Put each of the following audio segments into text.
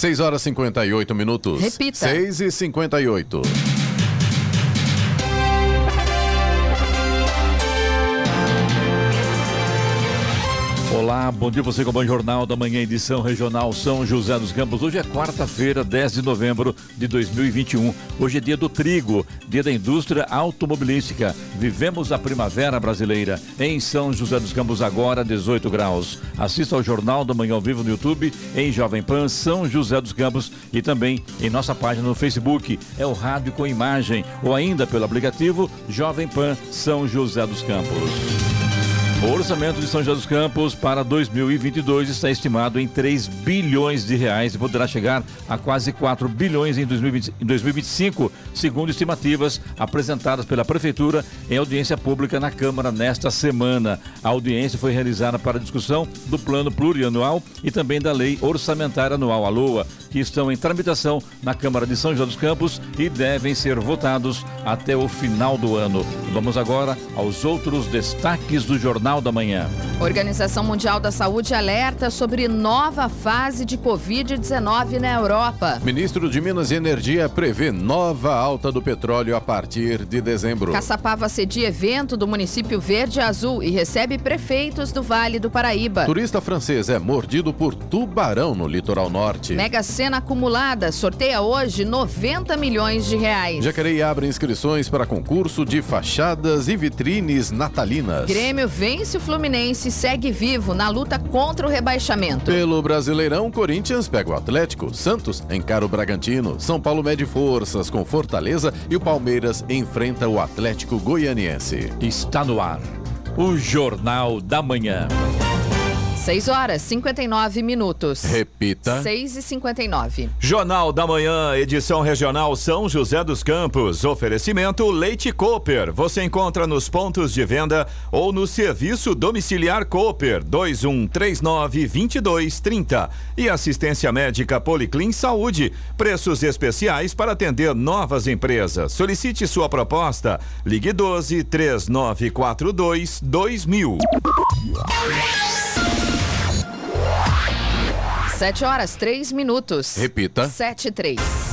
6 horas e 58 minutos. Repita. 6 e 58. Bom dia você com o Bom Jornal da Manhã, edição regional São José dos Campos. Hoje é quarta-feira, 10 de novembro de 2021. Hoje é dia do trigo, dia da indústria automobilística. Vivemos a primavera brasileira. Em São José dos Campos, agora 18 graus. Assista ao Jornal da Manhã ao vivo no YouTube, em Jovem Pan São José dos Campos e também em nossa página no Facebook. É o Rádio com Imagem ou ainda pelo aplicativo Jovem Pan São José dos Campos. O orçamento de São José dos Campos para 2022 está estimado em 3 bilhões de reais e poderá chegar a quase 4 bilhões em 2020 em 2025, segundo estimativas apresentadas pela Prefeitura em audiência pública na Câmara nesta semana. A audiência foi realizada para discussão do Plano Plurianual e também da Lei Orçamentária Anual, a LOA, que estão em tramitação na Câmara de São José dos Campos e devem ser votados até o final do ano. Vamos agora aos outros destaques do Jornal da Manhã. Organização Mundial da Saúde alerta sobre nova fase de Covid-19 na Europa. Ministro de Minas e Energia prevê nova alta do petróleo a partir de dezembro. Caçapava cedia evento do município Verde e Azul e recebe prefeitos do Vale do Paraíba. Turista francês é mordido por tubarão no litoral norte. Mega Sena acumulada sorteia hoje 90 milhões de reais. Jacareí abre inscrições para concurso de fachadas e vitrines natalinas. Grêmio vence o Fluminense segue vivo na luta contra o rebaixamento. Pelo Brasileirão, Corinthians pega o Atlético, Santos encara o Bragantino, São Paulo mede forças com Fortaleza e o Palmeiras enfrenta o Atlético Goianiense. Está no ar o Jornal da Manhã. 6 horas 59 minutos. Repita. 6 e 59. Jornal da Manhã, edição regional São José dos Campos. Oferecimento Leite Cooper. Você encontra nos pontos de venda ou no serviço domiciliar Cooper 2139 2230. E assistência médica Policlin Saúde. Preços especiais para atender novas empresas. Solicite sua proposta. Ligue 12 3942 2000. 7 horas 3 minutos. Repita. 7 e 3.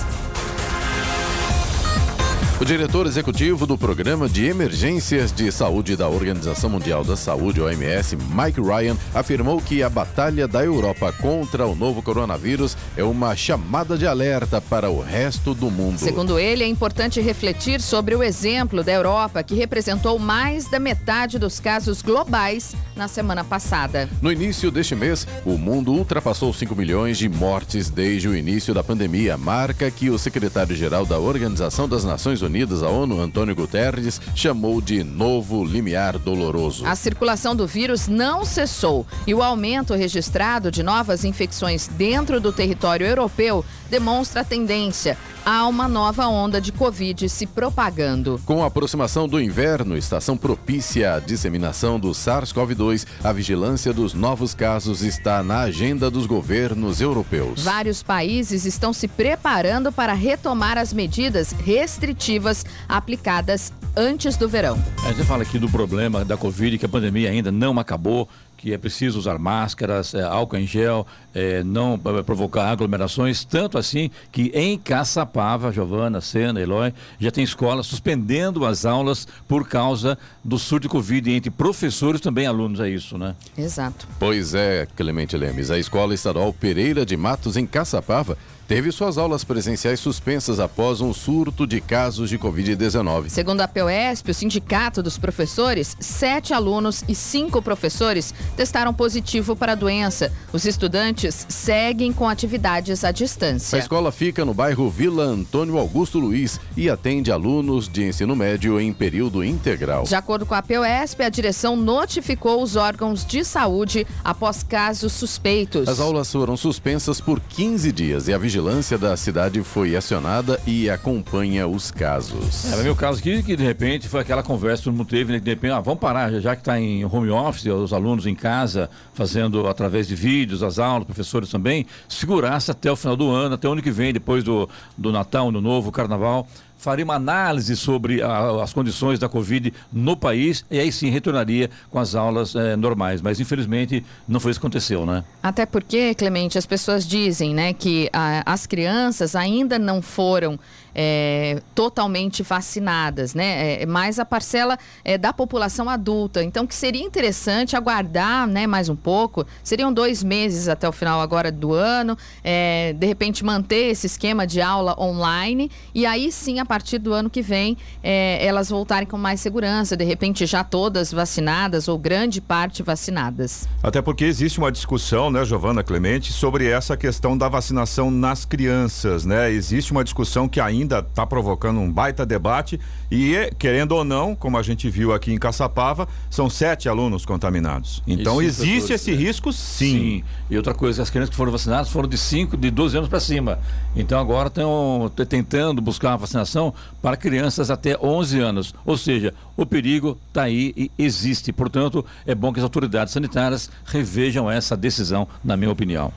O diretor executivo do Programa de Emergências de Saúde da Organização Mundial da Saúde, OMS, Mike Ryan, afirmou que a batalha da Europa contra o novo coronavírus é uma chamada de alerta para o resto do mundo. Segundo ele, é importante refletir sobre o exemplo da Europa, que representou mais da metade dos casos globais na semana passada. No início deste mês, o mundo ultrapassou 5 milhões de mortes desde o início da pandemia, marca que o secretário-geral da Organização das Nações Unidas, a ONU, Antônio Guterres, chamou de novo limiar doloroso. A circulação do vírus não cessou e o aumento registrado de novas infecções dentro do território europeu demonstra a tendência. Há uma nova onda de Covid se propagando. Com a aproximação do inverno, estação propícia à disseminação do SARS-CoV-2, a vigilância dos novos casos está na agenda dos governos europeus. Vários países estão se preparando para retomar as medidas restritivas aplicadas antes do verão. A gente fala aqui do problema da Covid, que a pandemia ainda não acabou, que é preciso usar máscaras, é, álcool em gel, é, não é, provocar aglomerações, tanto assim que em Caçapava, Giovana, Sena, Eloy, já tem escolas suspendendo as aulas por causa do surto de Covid entre professores também alunos, é isso, né? Exato. Pois é, Clemente Lemes, a Escola Estadual Pereira de Matos, em Caçapava, teve suas aulas presenciais suspensas após um surto de casos de Covid-19. Segundo a POSP, o Sindicato dos Professores, sete alunos e cinco professores testaram positivo para a doença. Os estudantes seguem com atividades à distância. A escola fica no bairro Vila Antônio Augusto Luiz e atende alunos de ensino médio em período integral. De acordo com a POSP, a direção notificou os órgãos de saúde após casos suspeitos. As aulas foram suspensas por 15 dias e a vigilância da cidade foi acionada e acompanha os casos. É, no meu caso aqui, que de repente foi aquela conversa que todo mundo teve, né? De repente, ah, vamos parar, já que está em home office, os alunos em casa, fazendo através de vídeos, as aulas, professores também, segurasse até o final do ano, até o ano que vem, depois do, do Natal, do Novo, Carnaval, faria uma análise sobre a, as condições da Covid no país e aí sim retornaria com as aulas é, normais. Mas infelizmente não foi isso que aconteceu, né? Até porque, Clemente, as pessoas dizem né, que a, as crianças ainda não foram é, totalmente vacinadas, né? É, mais a parcela é, da população adulta. Então, que seria interessante aguardar, né, mais um pouco. Seriam dois meses até o final agora do ano. É, de repente manter esse esquema de aula online e aí sim, a partir do ano que vem, é, elas voltarem com mais segurança. De repente já todas vacinadas ou grande parte vacinadas. Até porque existe uma discussão, né, Giovana Clemente, sobre essa questão da vacinação nas crianças, né? Existe uma discussão que ainda ainda está provocando um baita debate e, querendo ou não, como a gente viu aqui em Caçapava, são sete alunos contaminados. Então Isso, existe esse né? risco sim. sim. E outra coisa, as crianças que foram vacinadas foram de 5, de 12 anos para cima. Então agora estão tentando buscar uma vacinação para crianças até 11 anos. Ou seja, o perigo está aí e existe. Portanto, é bom que as autoridades sanitárias revejam essa decisão, na minha opinião.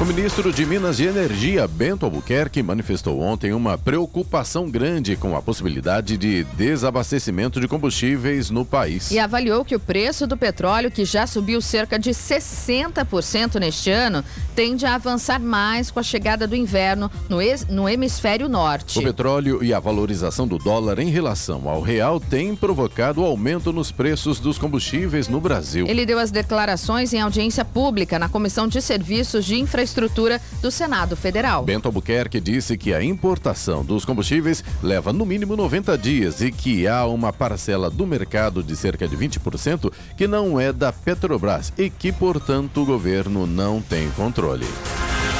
O ministro de Minas e Energia, Bento Albuquerque, manifestou ontem uma preocupação grande com a possibilidade de desabastecimento de combustíveis no país. E avaliou que o preço do petróleo, que já subiu cerca de 60% neste ano, tende a avançar mais com a chegada do inverno no, no hemisfério norte. O petróleo e a valorização do dólar em relação ao real têm provocado aumento nos preços dos combustíveis no Brasil. Ele deu as declarações em audiência pública na Comissão de Serviços de Infraestrutura Infraestrutura do Senado Federal. Bento Albuquerque disse que a importação dos combustíveis leva no mínimo 90 dias e que há uma parcela do mercado de cerca de 20% que não é da Petrobras e que, portanto, o governo não tem controle.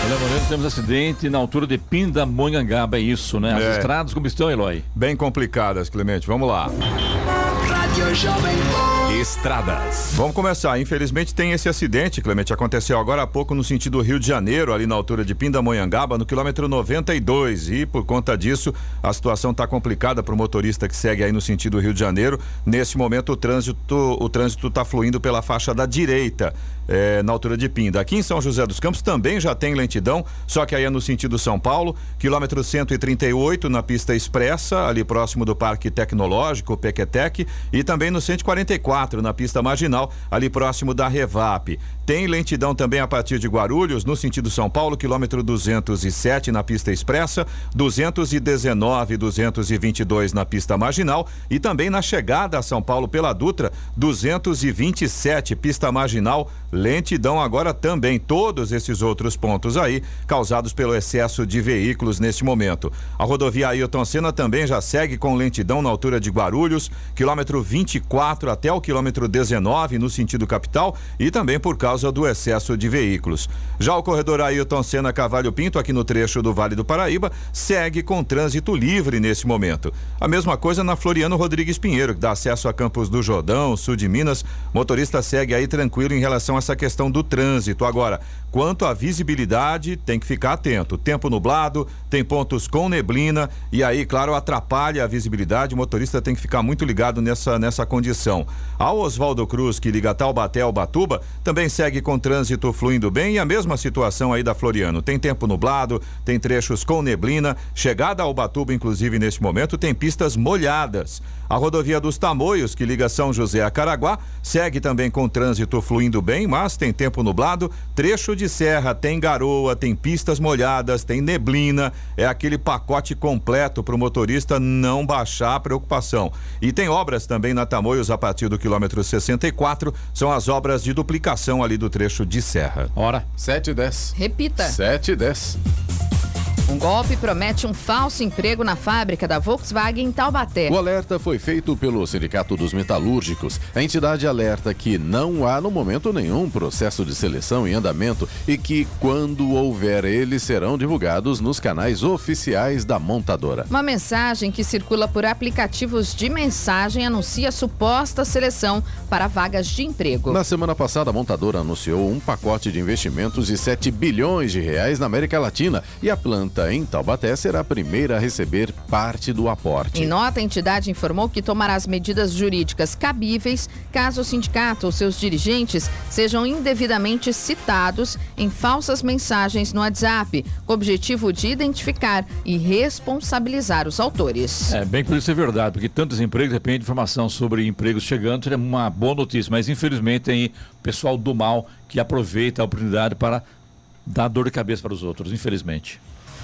Lembrando, temos acidente na altura de Pindamonhangaba, é isso, né? As é. estradas como estão, Eloy? Bem complicadas, Clemente. Vamos lá. Rádio Jovem Estradas. Vamos começar. Infelizmente tem esse acidente, Clemente. Aconteceu agora há pouco no sentido Rio de Janeiro, ali na altura de Pindamonhangaba, no quilômetro 92. E por conta disso, a situação está complicada para o motorista que segue aí no sentido Rio de Janeiro. Nesse momento, o trânsito o trânsito está fluindo pela faixa da direita é, na altura de Pinda. Aqui em São José dos Campos também já tem lentidão, só que aí é no sentido São Paulo, quilômetro 138 na pista expressa, ali próximo do Parque Tecnológico, Pequetec, e também no 144 na pista marginal, ali próximo da Revap. Tem lentidão também a partir de Guarulhos, no sentido São Paulo, quilômetro 207 na pista expressa, 219 e 222 na pista marginal e também na chegada a São Paulo pela Dutra, 227 pista marginal, lentidão agora também. Todos esses outros pontos aí causados pelo excesso de veículos neste momento. A rodovia Ailton Senna também já segue com lentidão na altura de Guarulhos, quilômetro 24 até o quilômetro 19 no sentido capital e também por causa causa do excesso de veículos. Já o corredor Ailton Senna Cavalho Pinto, aqui no trecho do Vale do Paraíba, segue com trânsito livre nesse momento. A mesma coisa na Floriano Rodrigues Pinheiro, que dá acesso a Campos do Jordão, sul de Minas. Motorista segue aí tranquilo em relação a essa questão do trânsito. Agora, quanto à visibilidade, tem que ficar atento. Tempo nublado, tem pontos com neblina e aí, claro, atrapalha a visibilidade. O motorista tem que ficar muito ligado nessa, nessa condição. Ao Oswaldo Cruz, que liga Taubaté ao Batuba, também segue segue com trânsito fluindo bem e a mesma situação aí da Floriano. Tem tempo nublado, tem trechos com neblina, chegada ao Batuba, inclusive neste momento, tem pistas molhadas. A rodovia dos Tamoios, que liga São José a Caraguá, segue também com trânsito fluindo bem, mas tem tempo nublado, trecho de serra, tem garoa, tem pistas molhadas, tem neblina, é aquele pacote completo para o motorista não baixar a preocupação. E tem obras também na Tamoios a partir do quilômetro 64, são as obras de duplicação ali do trecho de serra. Hora 7 e 10. Repita. 7 e 10. Um golpe promete um falso emprego na fábrica da Volkswagen em Taubaté. O alerta foi feito pelo Sindicato dos Metalúrgicos. A entidade alerta que não há no momento nenhum processo de seleção em andamento e que, quando houver, eles serão divulgados nos canais oficiais da montadora. Uma mensagem que circula por aplicativos de mensagem anuncia suposta seleção para vagas de emprego. Na semana passada, a montadora anunciou um pacote de investimentos de 7 bilhões de reais na América Latina e a planta Paulista, em Taubaté, será a primeira a receber parte do aporte. Em nota, a entidade informou que tomará as medidas jurídicas cabíveis caso o sindicato ou seus dirigentes sejam indevidamente citados em falsas mensagens no WhatsApp, com o objetivo de identificar e responsabilizar os autores. É, bem por isso é verdade, porque tantos empregos, de repente, informação sobre empregos chegando seria uma boa notícia, mas infelizmente tem pessoal do mal que aproveita a oportunidade para dar dor de cabeça para os outros, infelizmente.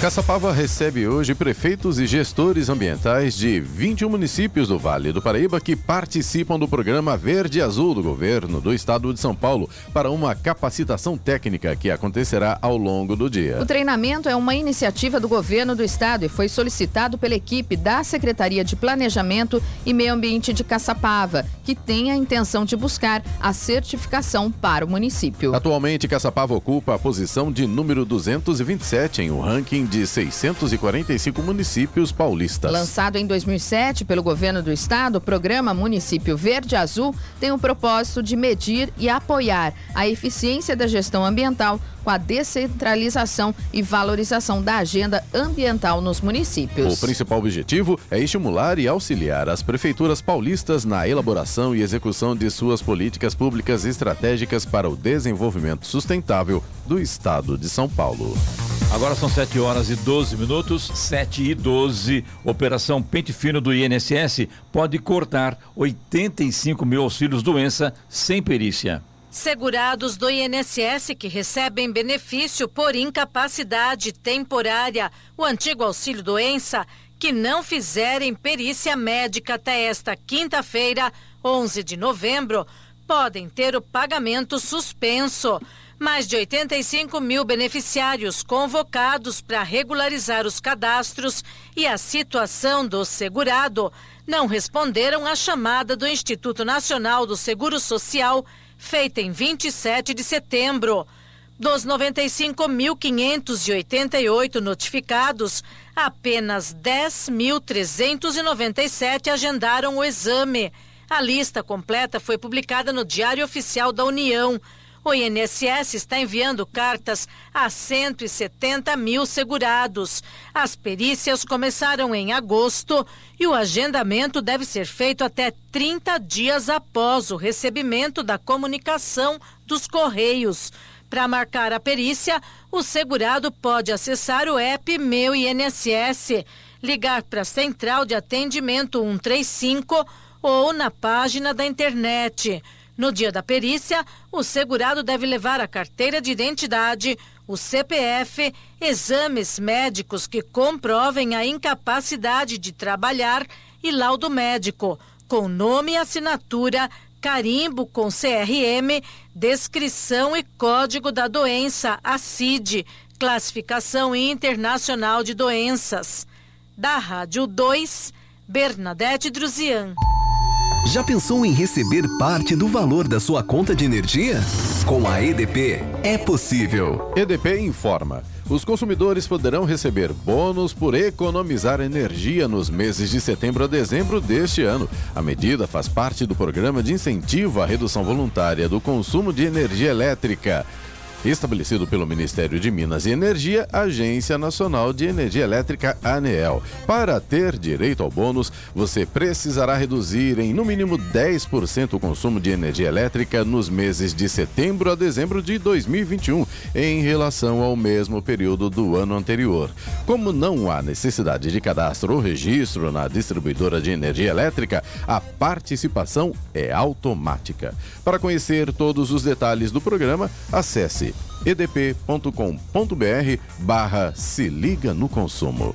Caçapava recebe hoje prefeitos e gestores ambientais de 21 municípios do Vale do Paraíba que participam do programa Verde Azul do governo do estado de São Paulo para uma capacitação técnica que acontecerá ao longo do dia. O treinamento é uma iniciativa do governo do estado e foi solicitado pela equipe da Secretaria de Planejamento e Meio Ambiente de Caçapava, que tem a intenção de buscar a certificação para o município. Atualmente, Caçapava ocupa a posição de número 227 em um ranking de 645 municípios paulistas. Lançado em 2007 pelo governo do estado, o programa Município Verde Azul tem o propósito de medir e apoiar a eficiência da gestão ambiental com a descentralização e valorização da agenda ambiental nos municípios. O principal objetivo é estimular e auxiliar as prefeituras paulistas na elaboração e execução de suas políticas públicas estratégicas para o desenvolvimento sustentável do estado de São Paulo. Agora são 7 horas e 12 minutos, 7 e 12. Operação Pente Fino do INSS pode cortar 85 mil auxílios doença sem perícia. Segurados do INSS que recebem benefício por incapacidade temporária, o antigo auxílio doença, que não fizerem perícia médica até esta quinta-feira, 11 de novembro, podem ter o pagamento suspenso. Mais de 85 mil beneficiários convocados para regularizar os cadastros e a situação do segurado não responderam à chamada do Instituto Nacional do Seguro Social, feita em 27 de setembro. Dos 95.588 notificados, apenas 10.397 agendaram o exame. A lista completa foi publicada no Diário Oficial da União. O INSS está enviando cartas a 170 mil segurados. As perícias começaram em agosto e o agendamento deve ser feito até 30 dias após o recebimento da comunicação dos Correios. Para marcar a perícia, o segurado pode acessar o app Meu INSS, ligar para a Central de Atendimento 135 ou na página da internet. No dia da perícia, o segurado deve levar a carteira de identidade, o CPF, exames médicos que comprovem a incapacidade de trabalhar e laudo médico, com nome e assinatura, carimbo com CRM, descrição e código da doença, a CID, Classificação Internacional de Doenças. Da Rádio 2, Bernadette Druzian. Já pensou em receber parte do valor da sua conta de energia? Com a EDP é possível. EDP informa. Os consumidores poderão receber bônus por economizar energia nos meses de setembro a dezembro deste ano. A medida faz parte do programa de incentivo à redução voluntária do consumo de energia elétrica estabelecido pelo Ministério de Minas e Energia, Agência Nacional de Energia Elétrica ANEEL. Para ter direito ao bônus, você precisará reduzir em no mínimo 10% o consumo de energia elétrica nos meses de setembro a dezembro de 2021, em relação ao mesmo período do ano anterior. Como não há necessidade de cadastro ou registro na distribuidora de energia elétrica, a participação é automática. Para conhecer todos os detalhes do programa, acesse edp.com.br barra se liga no consumo.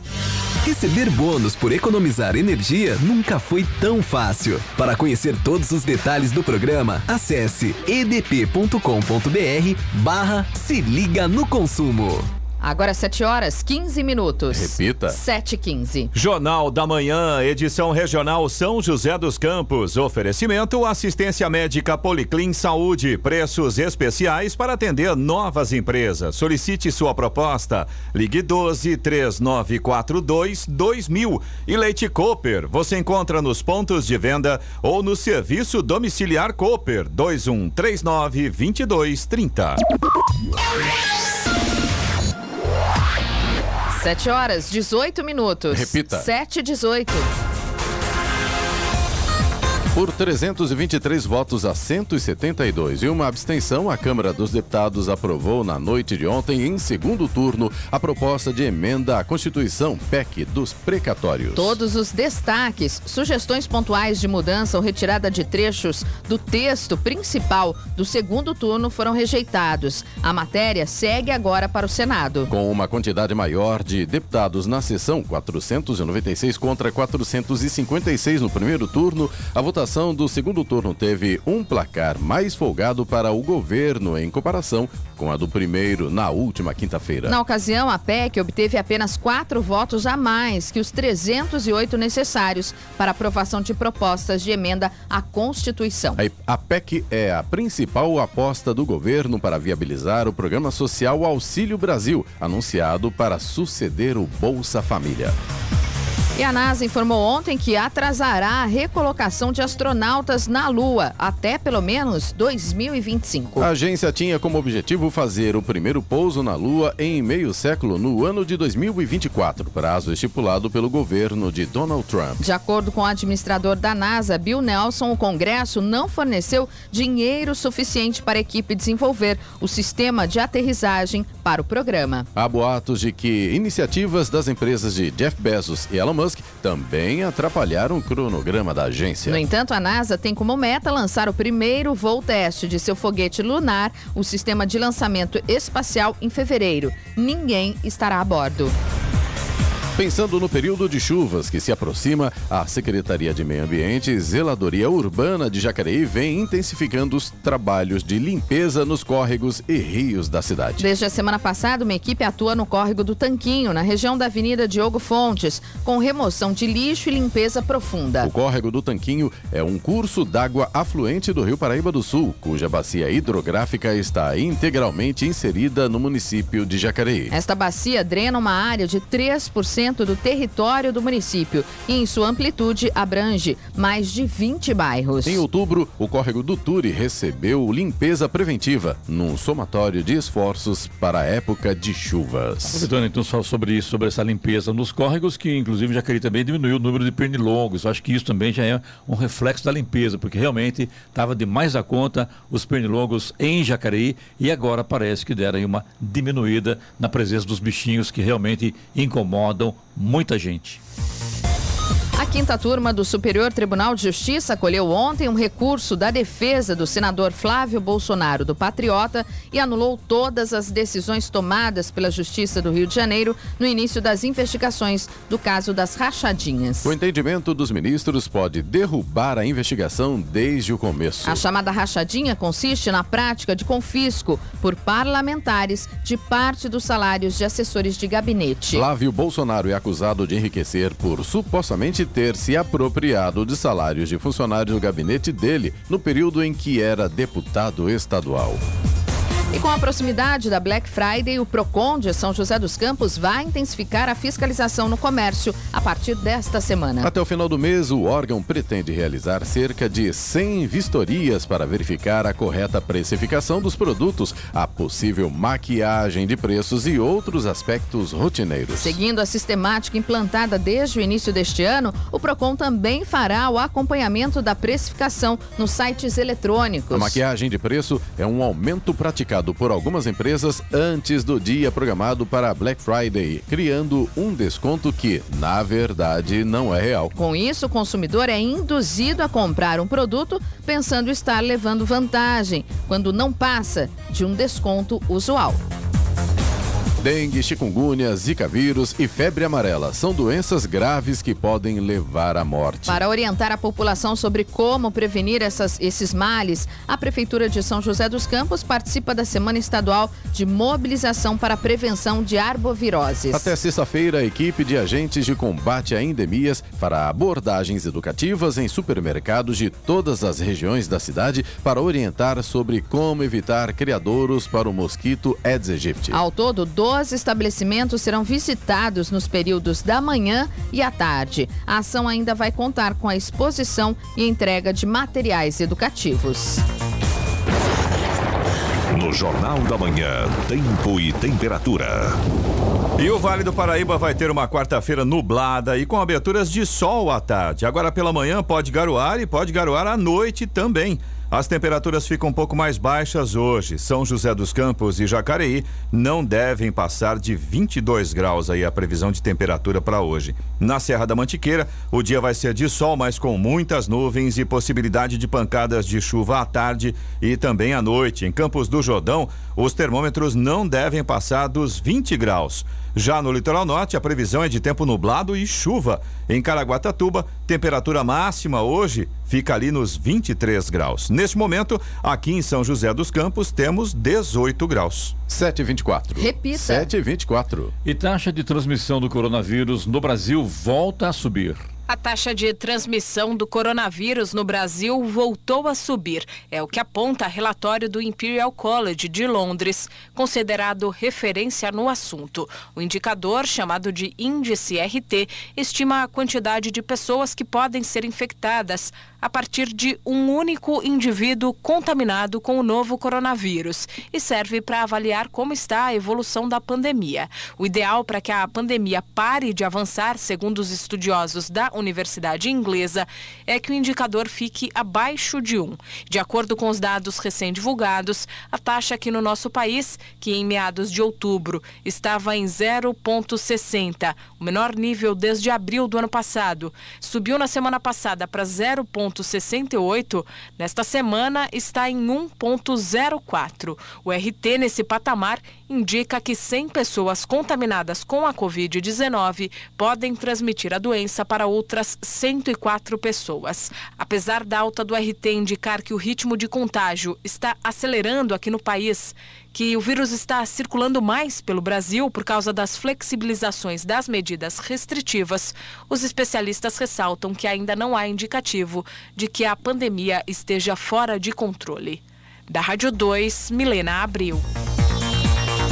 Receber bônus por economizar energia nunca foi tão fácil. Para conhecer todos os detalhes do programa, acesse edp.com.br barra se liga no consumo. Agora 7 horas 15 minutos. Repita. 7 e 15. Jornal da Manhã, edição regional São José dos Campos. Oferecimento assistência médica Policlin Saúde. Preços especiais para atender novas empresas. Solicite sua proposta. Ligue 12 3942 2000. E Leite Cooper. Você encontra nos pontos de venda ou no serviço domiciliar Cooper 2139 2230. 7 horas, 18 minutos. Repita. 7 e 18. Por 323 votos a 172 e uma abstenção, a Câmara dos Deputados aprovou na noite de ontem, em segundo turno, a proposta de emenda à Constituição PEC dos precatórios. Todos os destaques, sugestões pontuais de mudança ou retirada de trechos do texto principal do segundo turno foram rejeitados. A matéria segue agora para o Senado. Com uma quantidade maior de deputados na sessão, 496 contra 456 no primeiro turno, a votação votação do segundo turno teve um placar mais folgado para o governo em comparação com a do primeiro na última quinta-feira. Na ocasião, a PEC obteve apenas quatro votos a mais que os 308 necessários para aprovação de propostas de emenda à Constituição. A PEC é a principal aposta do governo para viabilizar o programa social Auxílio Brasil, anunciado para suceder o Bolsa Família. E a NASA informou ontem que atrasará a recolocação de astronautas na Lua até pelo menos 2025. A agência tinha como objetivo fazer o primeiro pouso na Lua em meio século no ano de 2024, prazo estipulado pelo governo de Donald Trump. De acordo com o administrador da NASA, Bill Nelson, o Congresso não forneceu dinheiro suficiente para a equipe desenvolver o sistema de aterrissagem para o programa. Há boatos de que iniciativas das empresas de Jeff Bezos e Elon Musk Musk também atrapalharam o cronograma da agência. No entanto, a NASA tem como meta lançar o primeiro voo teste de seu foguete lunar, o sistema de lançamento espacial, em fevereiro. Ninguém estará a bordo. Pensando no período de chuvas que se aproxima, a Secretaria de Meio Ambiente e Zeladoria Urbana de Jacareí vem intensificando os trabalhos de limpeza nos córregos e rios da cidade. Desde a semana passada, uma equipe atua no córrego do Tanquinho, na região da Avenida Diogo Fontes, com remoção de lixo e limpeza profunda. O córrego do Tanquinho é um curso d'água afluente do Rio Paraíba do Sul, cuja bacia hidrográfica está integralmente inserida no município de Jacareí. Esta bacia drena uma área de 3% do território do município e, em sua amplitude, abrange mais de 20 bairros. Em outubro, o córrego do Turi recebeu limpeza preventiva, num somatório de esforços para a época de chuvas. Aproveitando então só sobre isso, sobre essa limpeza nos córregos, que inclusive Jacareí também diminuiu o número de pernilongos. Acho que isso também já é um reflexo da limpeza, porque realmente estava demais da conta os pernilongos em Jacareí e agora parece que deram uma diminuída na presença dos bichinhos que realmente incomodam muita gente. A quinta turma do Superior Tribunal de Justiça acolheu ontem um recurso da defesa do senador Flávio Bolsonaro do Patriota e anulou todas as decisões tomadas pela Justiça do Rio de Janeiro no início das investigações do caso das rachadinhas. O entendimento dos ministros pode derrubar a investigação desde o começo. A chamada rachadinha consiste na prática de confisco por parlamentares de parte dos salários de assessores de gabinete. Flávio Bolsonaro é acusado de enriquecer por supostamente ter se apropriado de salários de funcionários do gabinete dele no período em que era deputado estadual. E com a proximidade da Black Friday, o Procon de São José dos Campos vai intensificar a fiscalização no comércio a partir desta semana. Até o final do mês, o órgão pretende realizar cerca de 100 vistorias para verificar a correta precificação dos produtos, a possível maquiagem de preços e outros aspectos rotineiros. Seguindo a sistemática implantada desde o início deste ano, o Procon também fará o acompanhamento da precificação nos sites eletrônicos. A maquiagem de preço é um aumento praticado por algumas empresas antes do dia programado para Black Friday, criando um desconto que, na verdade, não é real. Com isso, o consumidor é induzido a comprar um produto pensando estar levando vantagem, quando não passa de um desconto usual. Dengue, chikungunya, zika vírus e febre amarela são doenças graves que podem levar à morte. Para orientar a população sobre como prevenir essas, esses males, a Prefeitura de São José dos Campos participa da Semana Estadual de Mobilização para a Prevenção de Arboviroses. Até sexta-feira, a equipe de agentes de combate a endemias fará abordagens educativas em supermercados de todas as regiões da cidade para orientar sobre como evitar criadouros para o mosquito Aedes aegypti. Ao todo, 12 os estabelecimentos serão visitados nos períodos da manhã e à tarde. A ação ainda vai contar com a exposição e entrega de materiais educativos. No Jornal da Manhã, Tempo e Temperatura. E o Vale do Paraíba vai ter uma quarta-feira nublada e com aberturas de sol à tarde. Agora pela manhã pode garoar e pode garoar à noite também. As temperaturas ficam um pouco mais baixas hoje. São José dos Campos e Jacareí não devem passar de 22 graus aí a previsão de temperatura para hoje. Na Serra da Mantiqueira, o dia vai ser de sol, mas com muitas nuvens e possibilidade de pancadas de chuva à tarde e também à noite. Em Campos do Jordão, os termômetros não devem passar dos 20 graus. Já no litoral norte, a previsão é de tempo nublado e chuva. Em Caraguatatuba, temperatura máxima hoje fica ali nos 23 graus. Neste momento, aqui em São José dos Campos, temos 18 graus. 724. Repita. 724. E taxa de transmissão do coronavírus no Brasil volta a subir. A taxa de transmissão do coronavírus no Brasil voltou a subir. É o que aponta relatório do Imperial College de Londres, considerado referência no assunto. O indicador, chamado de índice RT, estima a quantidade de pessoas que podem ser infectadas a partir de um único indivíduo contaminado com o novo coronavírus e serve para avaliar como está a evolução da pandemia. O ideal para que a pandemia pare de avançar, segundo os estudiosos da Universidade Inglesa, é que o indicador fique abaixo de 1. De acordo com os dados recém-divulgados, a taxa aqui no nosso país, que em meados de outubro estava em 0,60, o menor nível desde abril do ano passado, subiu na semana passada para 0,68, nesta semana está em 1,04. O RT nesse patamar indica que 100 pessoas contaminadas com a Covid-19 podem transmitir a doença para outras 104 pessoas. Apesar da alta do RT indicar que o ritmo de contágio está acelerando aqui no país, que o vírus está circulando mais pelo Brasil por causa das flexibilizações das medidas restritivas, os especialistas ressaltam que ainda não há indicativo de que a pandemia esteja fora de controle. Da Rádio 2, Milena Abril.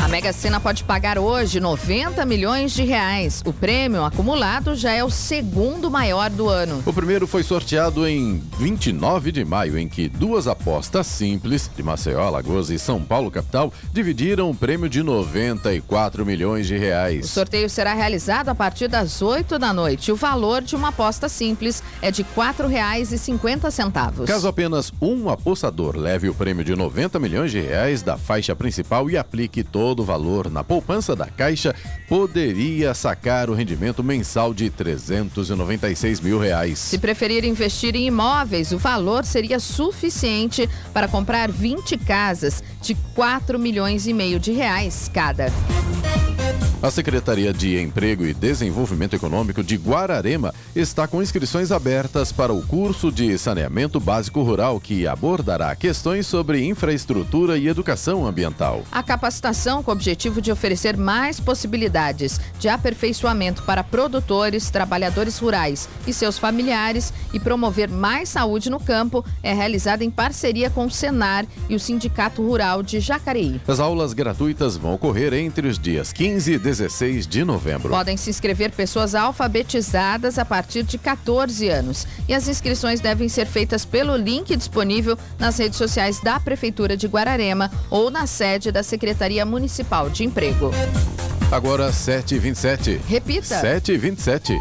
A Mega Sena pode pagar hoje 90 milhões de reais. O prêmio acumulado já é o segundo maior do ano. O primeiro foi sorteado em 29 de maio, em que duas apostas simples de Maceió, Alagoas e São Paulo capital dividiram o prêmio de 94 milhões de O reais. sorteio será realizado a partir das 8 da noite. O valor de uma aposta simples é de R$ 4,50. Caso apenas um apostador leve o prêmio de 90 milhões de reais da faixa principal e aplique todo o valor na poupança da Caixa, poderia sacar o rendimento mensal de 396 mil reais. Se preferir investir em imóveis, o valor seria suficiente para comprar 20 casas de 4 milhões e meio de reais cada. A Secretaria de Emprego e Desenvolvimento Econômico de Guararema está com inscrições abertas para o curso de Saneamento Básico Rural, que abordará questões sobre infraestrutura e educação ambiental. A capacitação com o objetivo de oferecer mais possibilidades de aperfeiçoamento para produtores, trabalhadores rurais e seus familiares e promover mais saúde no campo é realizada em parceria com o Senar e o Sindicato Rural de Jacareí. As aulas gratuitas vão ocorrer entre os dias 15 e 16 de novembro. Podem se inscrever pessoas alfabetizadas a partir de 14 anos. E as inscrições devem ser feitas pelo link disponível nas redes sociais da Prefeitura de Guararema ou na sede da Secretaria Municipal de Emprego. Agora 7h27. Repita. 7h27.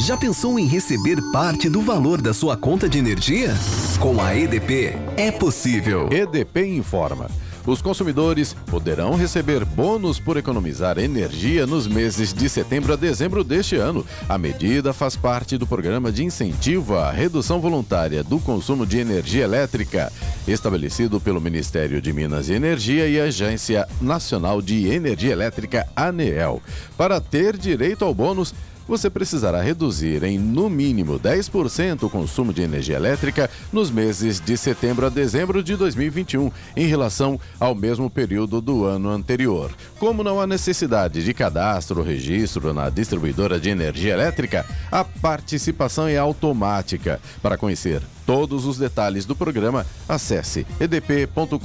Já pensou em receber parte do valor da sua conta de energia? Com a EDP é possível. EDP informa. Os consumidores poderão receber bônus por economizar energia nos meses de setembro a dezembro deste ano. A medida faz parte do programa de incentivo à redução voluntária do consumo de energia elétrica, estabelecido pelo Ministério de Minas e Energia e a Agência Nacional de Energia Elétrica, ANEEL. Para ter direito ao bônus, você precisará reduzir em no mínimo 10% o consumo de energia elétrica nos meses de setembro a dezembro de 2021, em relação ao mesmo período do ano anterior. Como não há necessidade de cadastro ou registro na distribuidora de energia elétrica, a participação é automática. Para conhecer todos os detalhes do programa, acesse edp.com.br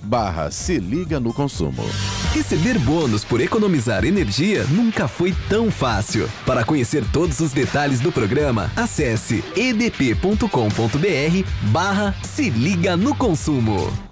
barra se liga no consumo. Receber bônus por economizar energia nunca foi tão fácil. Para conhecer todos os detalhes do programa, acesse edp.com.br barra se liga no consumo.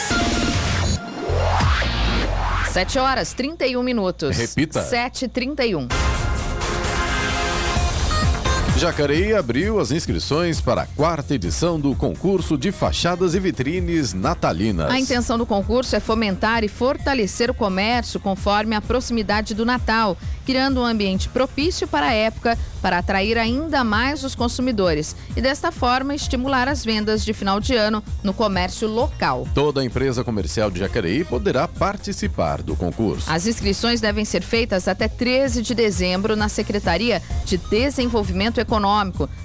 7 horas 31 minutos. Repita. 7h31. Jacareí abriu as inscrições para a quarta edição do concurso de fachadas e vitrines natalinas. A intenção do concurso é fomentar e fortalecer o comércio conforme a proximidade do Natal, criando um ambiente propício para a época para atrair ainda mais os consumidores e, desta forma, estimular as vendas de final de ano no comércio local. Toda empresa comercial de Jacareí poderá participar do concurso. As inscrições devem ser feitas até 13 de dezembro na Secretaria de Desenvolvimento Econômico,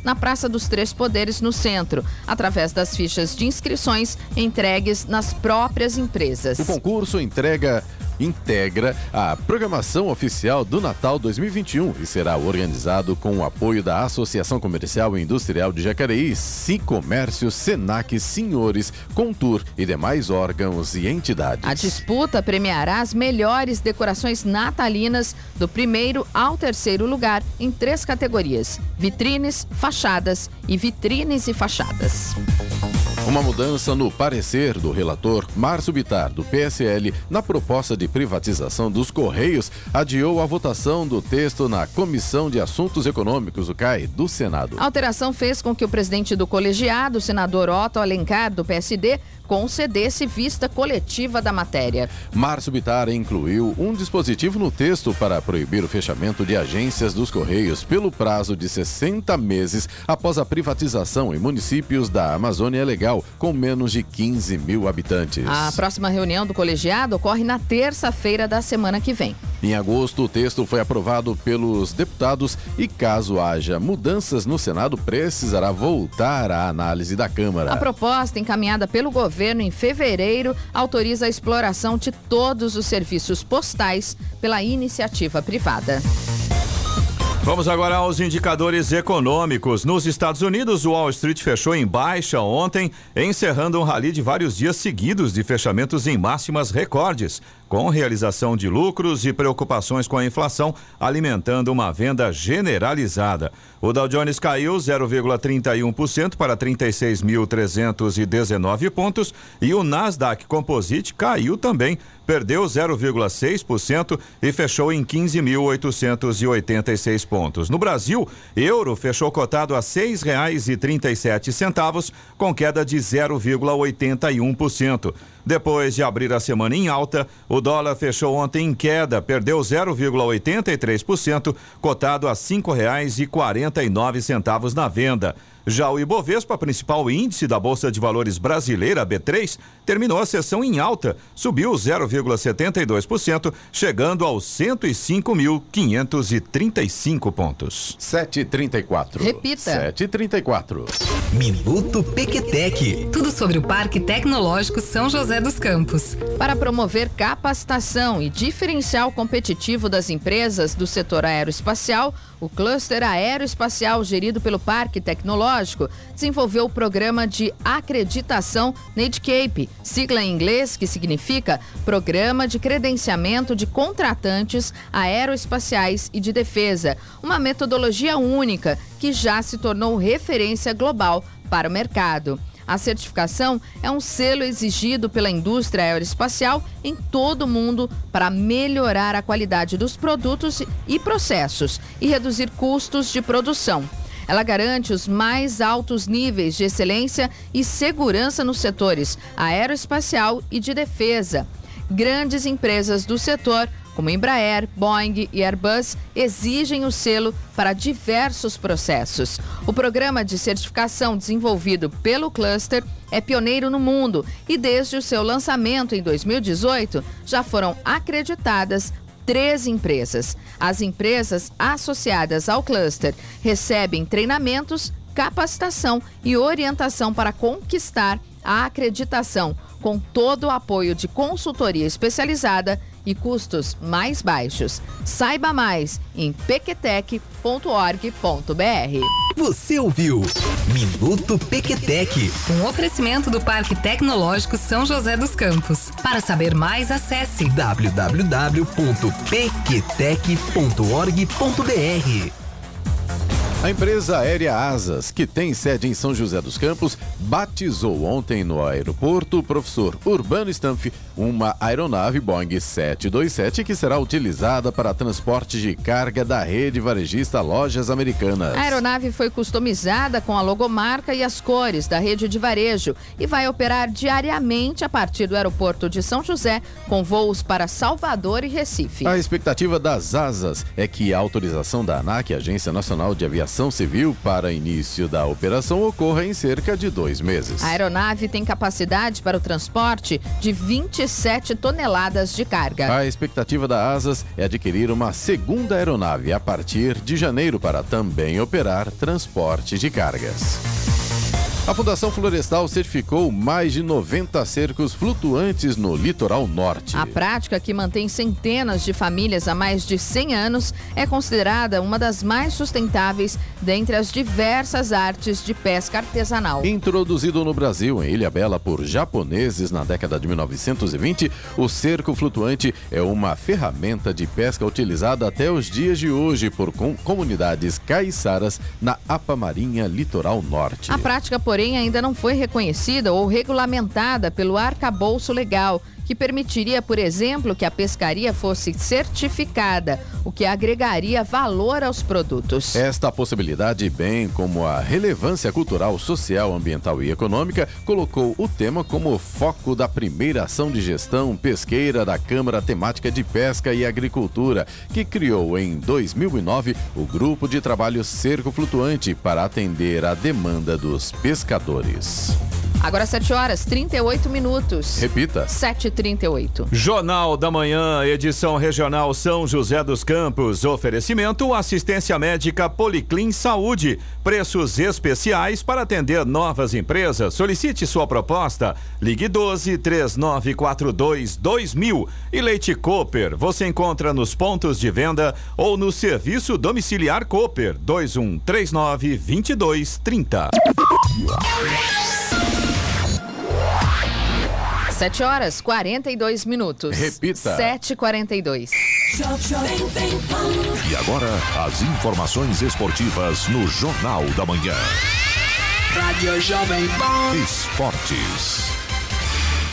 na Praça dos Três Poderes, no centro, através das fichas de inscrições entregues nas próprias empresas. O concurso entrega integra a programação oficial do Natal 2021 e será organizado com o apoio da Associação Comercial e Industrial de Jacareí, Comércio, Senac, Senhores, Contur e demais órgãos e entidades. A disputa premiará as melhores decorações natalinas do primeiro ao terceiro lugar em três categorias: vitrines, fachadas e vitrines e fachadas. Uma mudança no parecer do relator Márcio Bitar, do PSL, na proposta de privatização dos Correios, adiou a votação do texto na Comissão de Assuntos Econômicos, o CAI, do Senado. A alteração fez com que o presidente do colegiado, senador Otto Alencar, do PSD, concedesse vista coletiva da matéria. Márcio Bitar incluiu um dispositivo no texto para proibir o fechamento de agências dos Correios pelo prazo de 60 meses após a privatização em municípios da Amazônia Legal com menos de 15 mil habitantes. A próxima reunião do colegiado ocorre na terça-feira da semana que vem. Em agosto, o texto foi aprovado pelos deputados e, caso haja mudanças no Senado, precisará voltar à análise da Câmara. A proposta encaminhada pelo governo em fevereiro autoriza a exploração de todos os serviços postais pela iniciativa privada. Vamos agora aos indicadores econômicos. Nos Estados Unidos, o Wall Street fechou em baixa ontem, encerrando um rally de vários dias seguidos de fechamentos em máximas recordes com realização de lucros e preocupações com a inflação, alimentando uma venda generalizada. O Dow Jones caiu 0,31% para 36.319 pontos e o Nasdaq Composite caiu também, perdeu 0,6% e fechou em 15.886 pontos. No Brasil, euro fechou cotado a sete centavos, com queda de 0,81%. Depois de abrir a semana em alta, o dólar fechou ontem em queda, perdeu 0,83%, cotado a cinco reais e quarenta e nove centavos na venda. Já o Ibovespa, principal índice da Bolsa de Valores brasileira, B3, terminou a sessão em alta, subiu 0,72%, chegando aos 105.535 pontos. 734. Repita. 734. Minuto Pequetec. Tudo sobre o Parque Tecnológico São José dos Campos. Para promover capacitação e diferencial competitivo das empresas do setor aeroespacial, o cluster aeroespacial gerido pelo Parque Tecnológico desenvolveu o programa de acreditação NADCAPE, sigla em inglês que significa Programa de Credenciamento de Contratantes Aeroespaciais e de Defesa, uma metodologia única que já se tornou referência global para o mercado. A certificação é um selo exigido pela indústria aeroespacial em todo o mundo para melhorar a qualidade dos produtos e processos e reduzir custos de produção. Ela garante os mais altos níveis de excelência e segurança nos setores aeroespacial e de defesa. Grandes empresas do setor como Embraer, Boeing e Airbus, exigem o selo para diversos processos. O programa de certificação desenvolvido pelo cluster é pioneiro no mundo e, desde o seu lançamento em 2018, já foram acreditadas três empresas. As empresas associadas ao cluster recebem treinamentos, capacitação e orientação para conquistar a acreditação com todo o apoio de consultoria especializada e custos mais baixos. Saiba mais em pequetec.org.br. Você ouviu Minuto Pequetec. Um oferecimento do Parque Tecnológico São José dos Campos. Para saber mais, acesse www.pequetec.org.br. A empresa aérea Asas, que tem sede em São José dos Campos, batizou ontem no aeroporto o professor Urbano Stampf uma aeronave Boeing 727 que será utilizada para transporte de carga da rede varejista Lojas Americanas. A aeronave foi customizada com a logomarca e as cores da rede de varejo e vai operar diariamente a partir do aeroporto de São José, com voos para Salvador e Recife. A expectativa das Asas é que a autorização da ANAC, Agência Nacional de Aviação Civil, para início da operação ocorra em cerca de dois meses. A aeronave tem capacidade para o transporte de 27 toneladas de carga. A expectativa da Asas é adquirir uma segunda aeronave a partir de janeiro para também operar transporte de cargas. A Fundação Florestal certificou mais de 90 cercos flutuantes no litoral norte. A prática, que mantém centenas de famílias há mais de 100 anos, é considerada uma das mais sustentáveis dentre as diversas artes de pesca artesanal. Introduzido no Brasil, em Ilha Bela, por japoneses na década de 1920, o cerco flutuante é uma ferramenta de pesca utilizada até os dias de hoje por com comunidades caiçaras na Apamarinha Litoral Norte. A prática, porém, ainda não foi reconhecida ou regulamentada pelo arcabouço legal, que permitiria, por exemplo, que a pescaria fosse certificada, o que agregaria valor aos produtos. Esta possibilidade, bem como a relevância cultural, social, ambiental e econômica, colocou o tema como foco da primeira ação de gestão pesqueira da Câmara Temática de Pesca e Agricultura, que criou em 2009 o Grupo de Trabalho Cerco Flutuante para atender a demanda dos pescadores. Agora 7 horas 38 minutos. Repita. 7h38. Jornal da Manhã, edição regional São José dos Campos. Oferecimento assistência médica Policlin Saúde. Preços especiais para atender novas empresas. Solicite sua proposta. Ligue 12 3942 2000. E Leite Cooper. Você encontra nos pontos de venda ou no serviço domiciliar Cooper 2139 2230. 7 horas 42 minutos. Repita. 7h42. E agora, as informações esportivas no Jornal da Manhã. Rádio Jovem Pan. Esportes.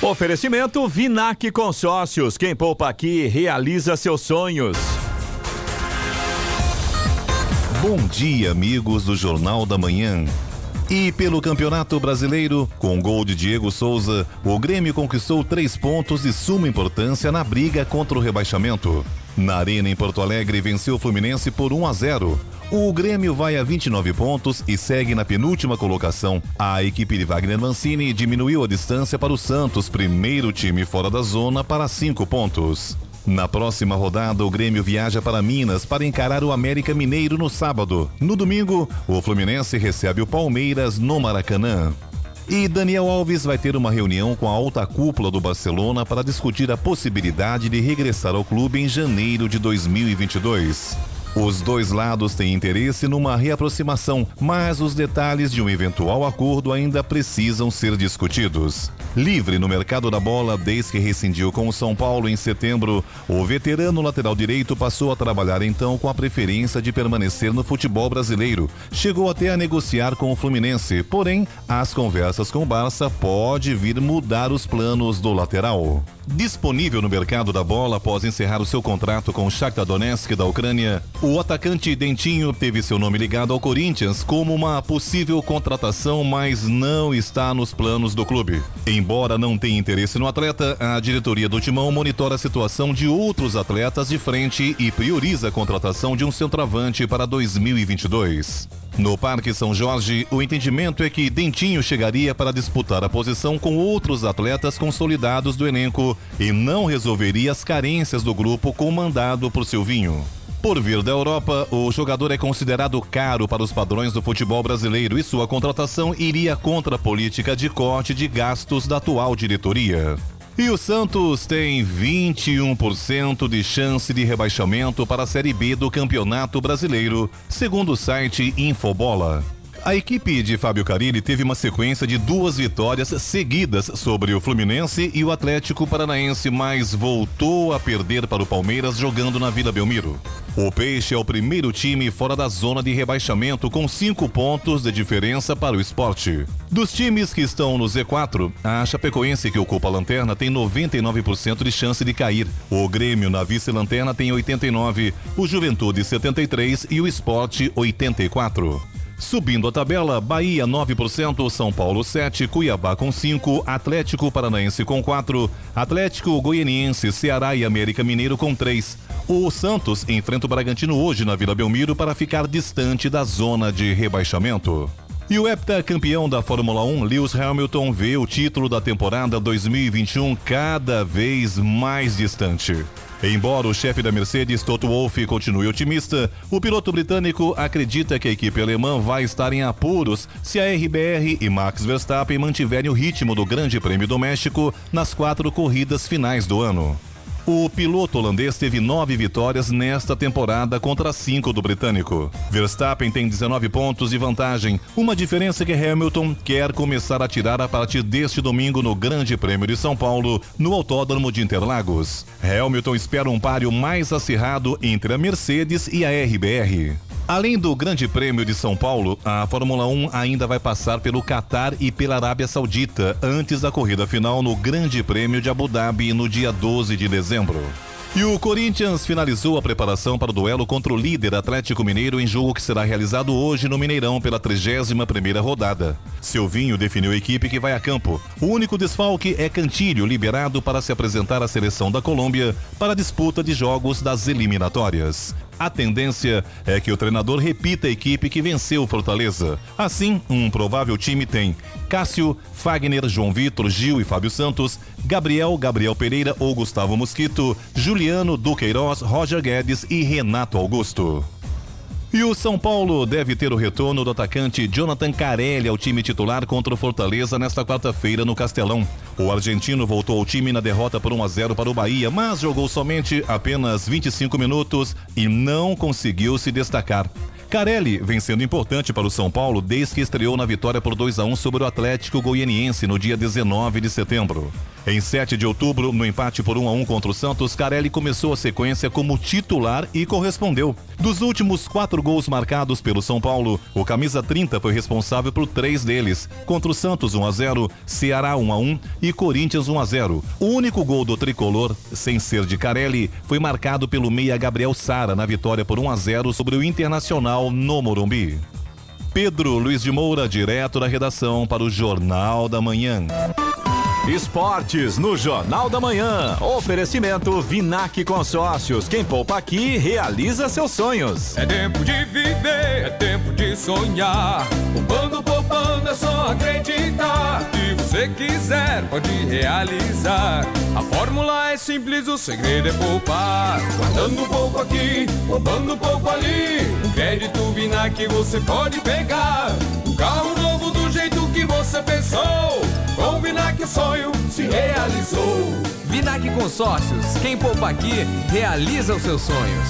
Oferecimento Vinac Consórcios. Quem poupa aqui realiza seus sonhos. Bom dia, amigos do Jornal da Manhã. E pelo Campeonato Brasileiro, com gol de Diego Souza, o Grêmio conquistou três pontos de suma importância na briga contra o rebaixamento. Na Arena em Porto Alegre, venceu o Fluminense por 1 a 0. O Grêmio vai a 29 pontos e segue na penúltima colocação. A equipe de Wagner Mancini diminuiu a distância para o Santos, primeiro time fora da zona, para 5 pontos. Na próxima rodada, o Grêmio viaja para Minas para encarar o América Mineiro no sábado. No domingo, o Fluminense recebe o Palmeiras no Maracanã. E Daniel Alves vai ter uma reunião com a alta cúpula do Barcelona para discutir a possibilidade de regressar ao clube em janeiro de 2022. Os dois lados têm interesse numa reaproximação, mas os detalhes de um eventual acordo ainda precisam ser discutidos. Livre no mercado da bola desde que rescindiu com o São Paulo em setembro, o veterano lateral direito passou a trabalhar então com a preferência de permanecer no futebol brasileiro. Chegou até a negociar com o Fluminense, porém, as conversas com o Barça pode vir mudar os planos do lateral. Disponível no mercado da bola após encerrar o seu contrato com o Shakhtar Donetsk da Ucrânia, o atacante Dentinho teve seu nome ligado ao Corinthians como uma possível contratação, mas não está nos planos do clube. Embora não tenha interesse no atleta, a diretoria do Timão monitora a situação de outros atletas de frente e prioriza a contratação de um centroavante para 2022. No Parque São Jorge, o entendimento é que Dentinho chegaria para disputar a posição com outros atletas consolidados do elenco e não resolveria as carências do grupo comandado por Silvinho. Por vir da Europa, o jogador é considerado caro para os padrões do futebol brasileiro e sua contratação iria contra a política de corte de gastos da atual diretoria. E o Santos tem 21% de chance de rebaixamento para a Série B do Campeonato Brasileiro, segundo o site Infobola. A equipe de Fábio Carilli teve uma sequência de duas vitórias seguidas sobre o Fluminense e o Atlético Paranaense, mas voltou a perder para o Palmeiras jogando na Vila Belmiro. O Peixe é o primeiro time fora da zona de rebaixamento, com cinco pontos de diferença para o esporte. Dos times que estão no Z4, a Chapecoense, que ocupa a lanterna, tem 99% de chance de cair. O Grêmio, na vice-lanterna, tem 89%, o Juventude, 73% e o Esporte, 84%. Subindo a tabela, Bahia 9%, São Paulo 7, Cuiabá com 5, Atlético Paranaense com 4, Atlético Goianiense, Ceará e América Mineiro com 3. O Santos enfrenta o Bragantino hoje na Vila Belmiro para ficar distante da zona de rebaixamento. E o heptacampeão da Fórmula 1, Lewis Hamilton, vê o título da temporada 2021 cada vez mais distante. Embora o chefe da Mercedes, Toto Wolff, continue otimista, o piloto britânico acredita que a equipe alemã vai estar em apuros se a RBR e Max Verstappen mantiverem o ritmo do Grande Prêmio do México nas quatro corridas finais do ano. O piloto holandês teve nove vitórias nesta temporada contra cinco do britânico. Verstappen tem 19 pontos de vantagem, uma diferença que Hamilton quer começar a tirar a partir deste domingo no Grande Prêmio de São Paulo, no Autódromo de Interlagos. Hamilton espera um páreo mais acirrado entre a Mercedes e a RBR. Além do Grande Prêmio de São Paulo, a Fórmula 1 ainda vai passar pelo Catar e pela Arábia Saudita antes da corrida final no Grande Prêmio de Abu Dhabi no dia 12 de dezembro. E o Corinthians finalizou a preparação para o duelo contra o líder Atlético Mineiro em jogo que será realizado hoje no Mineirão pela 31ª rodada. Silvinho definiu a equipe que vai a campo. O único desfalque é Cantilho, liberado para se apresentar à seleção da Colômbia para a disputa de jogos das eliminatórias. A tendência é que o treinador repita a equipe que venceu o Fortaleza. Assim, um provável time tem Cássio, Fagner, João Vitor, Gil e Fábio Santos, Gabriel, Gabriel Pereira ou Gustavo Mosquito, Juliano, Duqueiroz, Roger Guedes e Renato Augusto. E o São Paulo deve ter o retorno do atacante Jonathan Carelli ao time titular contra o Fortaleza nesta quarta-feira no Castelão. O argentino voltou ao time na derrota por 1 a 0 para o Bahia, mas jogou somente apenas 25 minutos e não conseguiu se destacar. Carelli vem sendo importante para o São Paulo desde que estreou na vitória por 2 a 1 sobre o Atlético Goianiense no dia 19 de setembro. Em 7 de outubro, no empate por 1 a 1 contra o Santos, Carelli começou a sequência como titular e correspondeu. Dos últimos quatro gols marcados pelo São Paulo, o camisa 30 foi responsável por três deles: contra o Santos 1 a 0, Ceará 1 a 1 e Corinthians 1 a 0. O único gol do tricolor, sem ser de Carelli, foi marcado pelo meia Gabriel Sara na vitória por 1 a 0 sobre o Internacional no Morumbi. Pedro Luiz de Moura, direto da redação para o Jornal da Manhã. Esportes no Jornal da Manhã. Oferecimento Vinac Consórcios. Quem poupa aqui realiza seus sonhos. É tempo de viver, é tempo de sonhar. Poupando, poupando, é só acreditar. Se você quiser, pode realizar. A fórmula é simples, o segredo é poupar. Guardando pouco aqui, poupando pouco ali. Um crédito Vinac você pode pegar. Um carro novo do jeito que você pensou. Com o Vinac o sonho se realizou. Vinac Consórcios, quem poupa aqui, realiza os seus sonhos.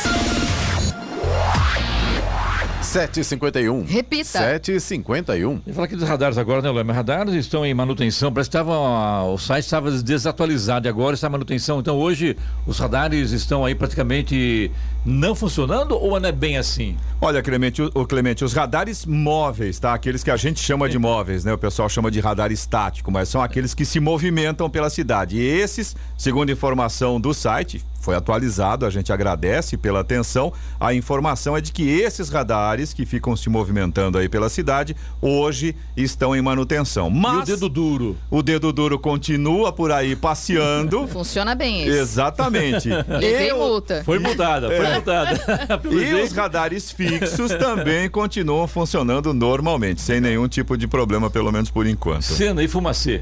7h51. Repita. 7h51. E falar aqui dos radares agora, né, Lema? Radares estão em manutenção, parece que estava, o site estava desatualizado e agora está em manutenção. Então hoje os radares estão aí praticamente não funcionando ou não é bem assim? Olha, Clemente, o, o Clemente, os radares móveis, tá? Aqueles que a gente chama de móveis, né? O pessoal chama de radar estático, mas são aqueles que se movimentam pela cidade. E esses, segundo informação do site, foi atualizado, a gente agradece pela atenção. A informação é de que esses radares que ficam se movimentando aí pela cidade hoje estão em manutenção. Mas e o dedo duro? O dedo duro continua por aí passeando. Funciona bem isso. Exatamente. Levei multa. Foi mudada, foi É. mudada. E os radares fixos também continuam funcionando normalmente, sem nenhum tipo de problema, pelo menos por enquanto. Cena e fumacê.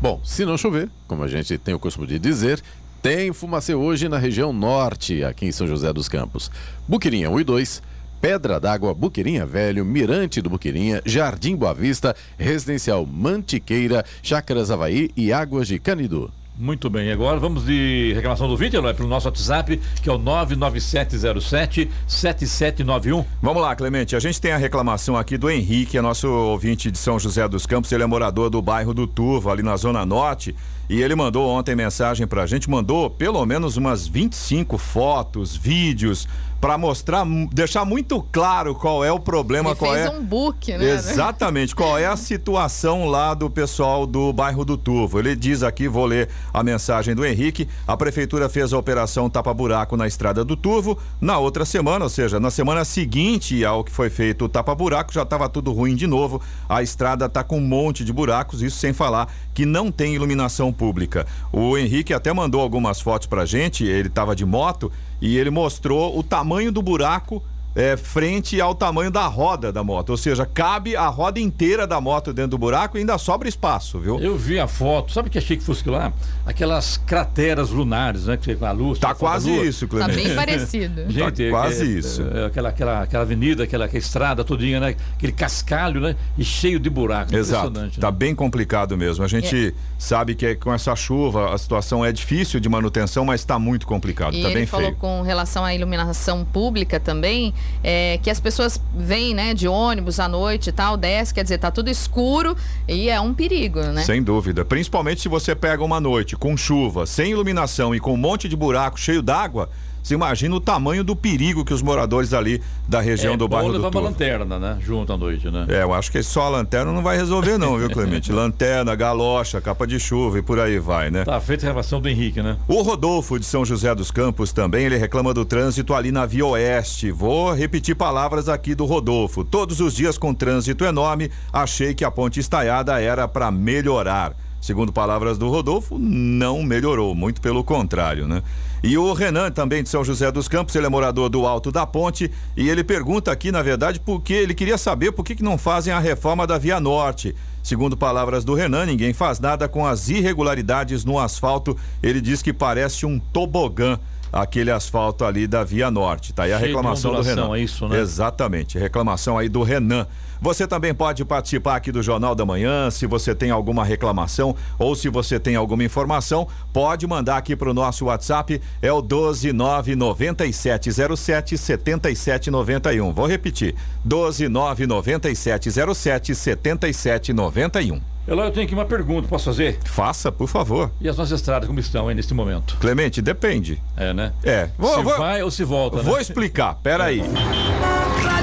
Bom, se não chover, como a gente tem o costume de dizer, tem fumacê hoje na região norte, aqui em São José dos Campos. Buquirinha 1 e 2, Pedra d'Água, Buquirinha Velho, Mirante do Buquirinha, Jardim Boa Vista, Residencial Mantiqueira, Chácaras Havaí e Águas de Canido. Muito bem, agora vamos de reclamação do vídeo, Eloy, pelo nosso WhatsApp, que é o 99707-7791. Vamos lá, Clemente. A gente tem a reclamação aqui do Henrique, é nosso ouvinte de São José dos Campos. Ele é morador do bairro do Turvo, ali na Zona Norte. E ele mandou ontem mensagem pra gente, mandou pelo menos umas 25 fotos, vídeos, pra mostrar, deixar muito claro qual é o problema, Ele qual fez é. um book, né? Exatamente. Qual é a situação lá do pessoal do bairro do Turvo? Ele diz aqui, vou ler a mensagem do Henrique. A prefeitura fez a operação tapa-buraco na estrada do Turvo. Na outra semana, ou seja, na semana seguinte ao que foi feito o tapa-buraco, já estava tudo ruim de novo. A estrada está com um monte de buracos, isso sem falar que não tem iluminação pública. O Henrique até mandou algumas fotos pra gente, ele estava de moto e ele mostrou o tamanho do buraco é, frente ao tamanho da roda da moto. Ou seja, cabe a roda inteira da moto dentro do buraco e ainda sobra espaço, viu? Eu vi a foto, sabe o que achei que fosse lá? Aquelas crateras lunares, né? Que com a luz. Tá quase isso, Clemente. Tá bem parecido. Gente, Tá quase é- isso. é aquela, aquela, aquela avenida, aquela, aquela estrada todinha, né? Aquele cascalho, né? E cheio de buracos. Exato. Impressionante. Tá né? bem complicado mesmo. A gente sabe que é- com essa chuva a situação é difícil de manutenção, mas está muito complicado. E tá ele bem falou feio. com relação à iluminação pública também, é, que as pessoas vêm, né, de ônibus à noite e tal, desce, quer dizer, tá tudo escuro e é um perigo, né? Sem dúvida. Principalmente se você pega uma noite com chuva, sem iluminação e com um monte de buraco cheio d'água, você imagina o tamanho do perigo que os moradores ali da região é do bairro do Turvo. lanterna, né? Junto à noite, né? É, eu acho que só a lanterna não vai resolver não, viu, Clemente? lanterna, galocha, capa de chuva e por aí vai, né? Tá feita a gravação do Henrique, né? O Rodolfo de São José dos Campos também, ele reclama do trânsito ali na Via Oeste. Vou repetir palavras aqui do Rodolfo. Todos os dias com trânsito enorme, achei que a ponte estaiada era para melhorar. Segundo palavras do Rodolfo, não melhorou, muito pelo contrário, né? E o Renan, também de São José dos Campos, ele é morador do Alto da Ponte e ele pergunta aqui, na verdade, porque ele queria saber por que, que não fazem a reforma da Via Norte. Segundo palavras do Renan, ninguém faz nada com as irregularidades no asfalto. Ele diz que parece um tobogã aquele asfalto ali da Via Norte. Tá aí a reclamação do Renan. é isso, né? Exatamente, reclamação aí do Renan. Você também pode participar aqui do Jornal da Manhã, se você tem alguma reclamação ou se você tem alguma informação, pode mandar aqui para o nosso WhatsApp, é o 1299707 7791. Vou repetir, 1299707 7791. Eloy, eu tenho aqui uma pergunta, posso fazer? Faça, por favor. E as nossas estradas como estão aí neste momento? Clemente, depende. É, né? É. se vai ou se volta, Vou né? explicar, peraí. Pan.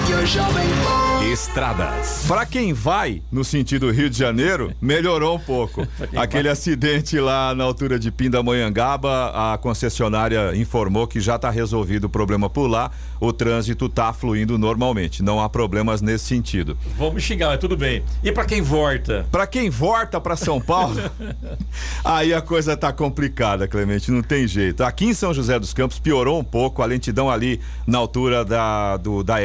Estradas. Para quem vai no sentido Rio de Janeiro, melhorou um pouco. Aquele vai. acidente lá na altura de Pindamonhangaba, a concessionária informou que já está resolvido o problema por lá. O trânsito está fluindo normalmente, não há problemas nesse sentido. Vamos xingar, mas tudo bem. E pra quem volta? Para quem volta para São Paulo, aí a coisa tá complicada, Clemente, não tem jeito. Aqui em São José dos Campos piorou um pouco a lentidão ali na altura da, do, da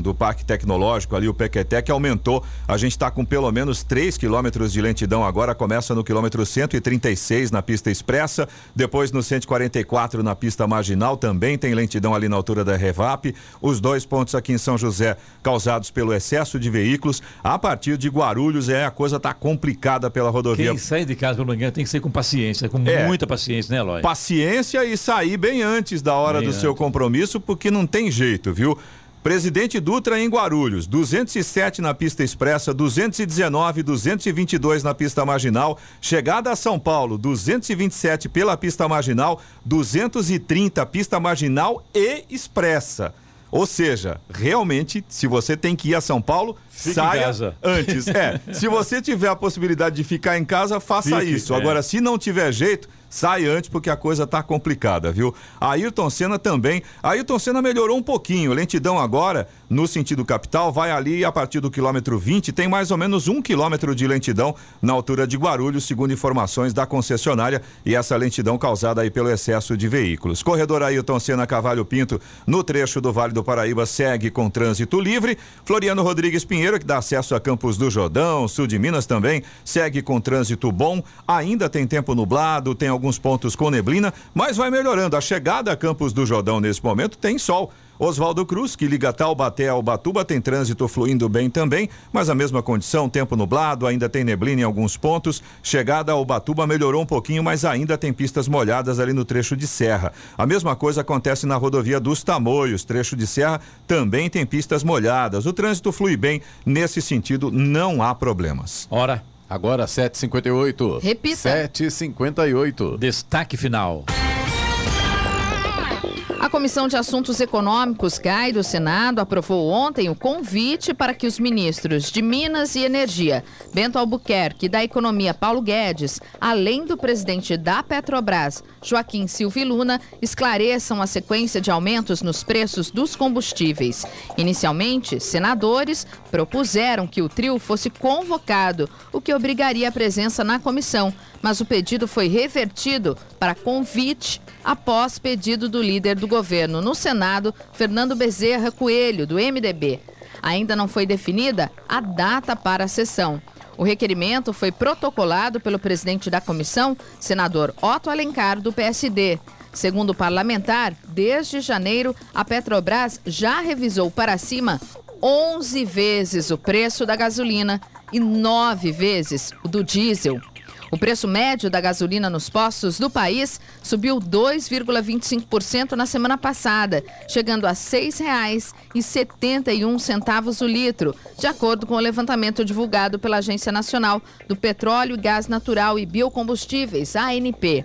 Do Parque Tecnológico, ali o Pequetec aumentou. A gente está com pelo menos 3 quilômetros de lentidão agora, começa no quilômetro 136 na pista expressa, depois no 144 na pista marginal, também tem lentidão ali na altura da Revap. Os dois pontos aqui em São José causados pelo excesso de veículos. A partir de Guarulhos, é a coisa tá complicada pela rodovia. Quem sai de casa pela manhã tem que ser com paciência, com É. muita paciência, né, Eloy? Paciência e sair bem antes da hora Bem do seu antes. compromisso, porque não tem jeito, viu? Presidente Dutra em Guarulhos, 207 na pista expressa, 219, 222 na pista marginal. Chegada a São Paulo, 227 pela pista marginal, 230 pista marginal e expressa. Ou seja, realmente, se você tem que ir a São Paulo, Fique em saia casa. antes. É, se você tiver a possibilidade de ficar em casa, faça Fique, isso. é. Agora, se não tiver jeito, sai antes porque a coisa tá complicada, viu? Ayrton Senna também. Ayrton Senna melhorou um pouquinho. Lentidão agora, no sentido capital, vai ali a partir do quilômetro 20, tem mais ou menos um quilômetro de lentidão na altura de Guarulhos, segundo informações da concessionária, e essa lentidão causada aí pelo excesso de veículos. Corredor Ayrton Senna Cavalho Pinto, no trecho do Vale do Paraíba, segue com trânsito livre. Floriano Rodrigues Pinheiro, que dá acesso a Campos do Jordão, sul de Minas também, segue com trânsito bom. Ainda tem tempo nublado, tem alguns pontos com neblina, mas vai melhorando. A chegada a Campos do Jordão nesse momento tem sol. Oswaldo Cruz, que liga Taubaté ao Batuba, tem trânsito fluindo bem também, mas a mesma condição, tempo nublado, ainda tem neblina em alguns pontos. Chegada ao Batuba melhorou um pouquinho, mas ainda tem pistas molhadas ali no trecho de serra. A mesma coisa acontece na rodovia dos Tamoios, trecho de serra também tem pistas molhadas. O trânsito flui bem, nesse sentido não há problemas. Hora. Agora 7h58. Repita. 7h58. Destaque final. A Comissão de Assuntos Econômicos, CAI, do Senado, aprovou ontem o convite para que os ministros de Minas e Energia, Bento Albuquerque, e da Economia, Paulo Guedes, além do presidente da Petrobras, Joaquim Silva e Luna, esclareçam a sequência de aumentos nos preços dos combustíveis. Inicialmente, senadores propuseram que o trio fosse convocado, o que obrigaria a presença na comissão, mas o pedido foi revertido para convite após pedido do líder do governo no Senado, Fernando Bezerra Coelho, do MDB. Ainda não foi definida a data para a sessão. O requerimento foi protocolado pelo presidente da comissão, senador Otto Alencar, do PSD. Segundo o parlamentar, desde janeiro, a Petrobras já revisou para cima 11 vezes o preço da gasolina e 9 vezes o do diesel. O preço médio da gasolina nos postos do país subiu 2,25% na semana passada, chegando a R$ 6,71 o litro, de acordo com o levantamento divulgado pela Agência Nacional do Petróleo, Gás Natural e Biocombustíveis, ANP.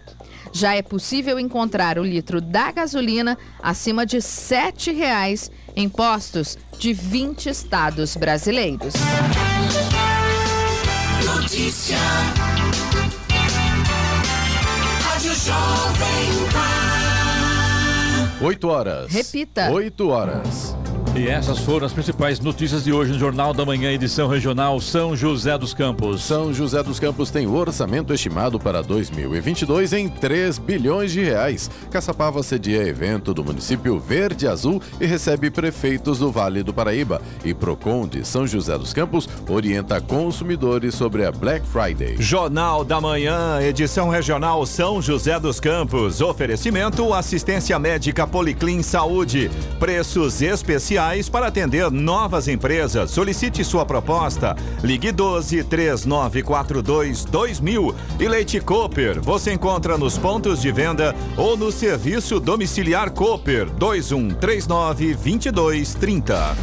Já é possível encontrar o litro da gasolina acima de R$ 7,00 em postos de 20 estados brasileiros. Notícia. Jovem Pan. 8 horas. Repita. 8 horas. E essas foram as principais notícias de hoje no Jornal da Manhã, edição regional São José dos Campos. São José dos Campos tem o orçamento estimado para 2022 em 3 bilhões de reais. Caçapava cedia evento do município Verde Azul e recebe prefeitos do Vale do Paraíba. E Procon de São José dos Campos orienta consumidores sobre a Black Friday. Jornal da Manhã, edição regional São José dos Campos. Oferecimento assistência médica Policlin Saúde. Preços especiais para atender novas empresas. Solicite sua proposta. Ligue 12 3942 2000. E Leite Cooper. Você encontra nos pontos de venda ou no serviço domiciliar Cooper 2139 2230.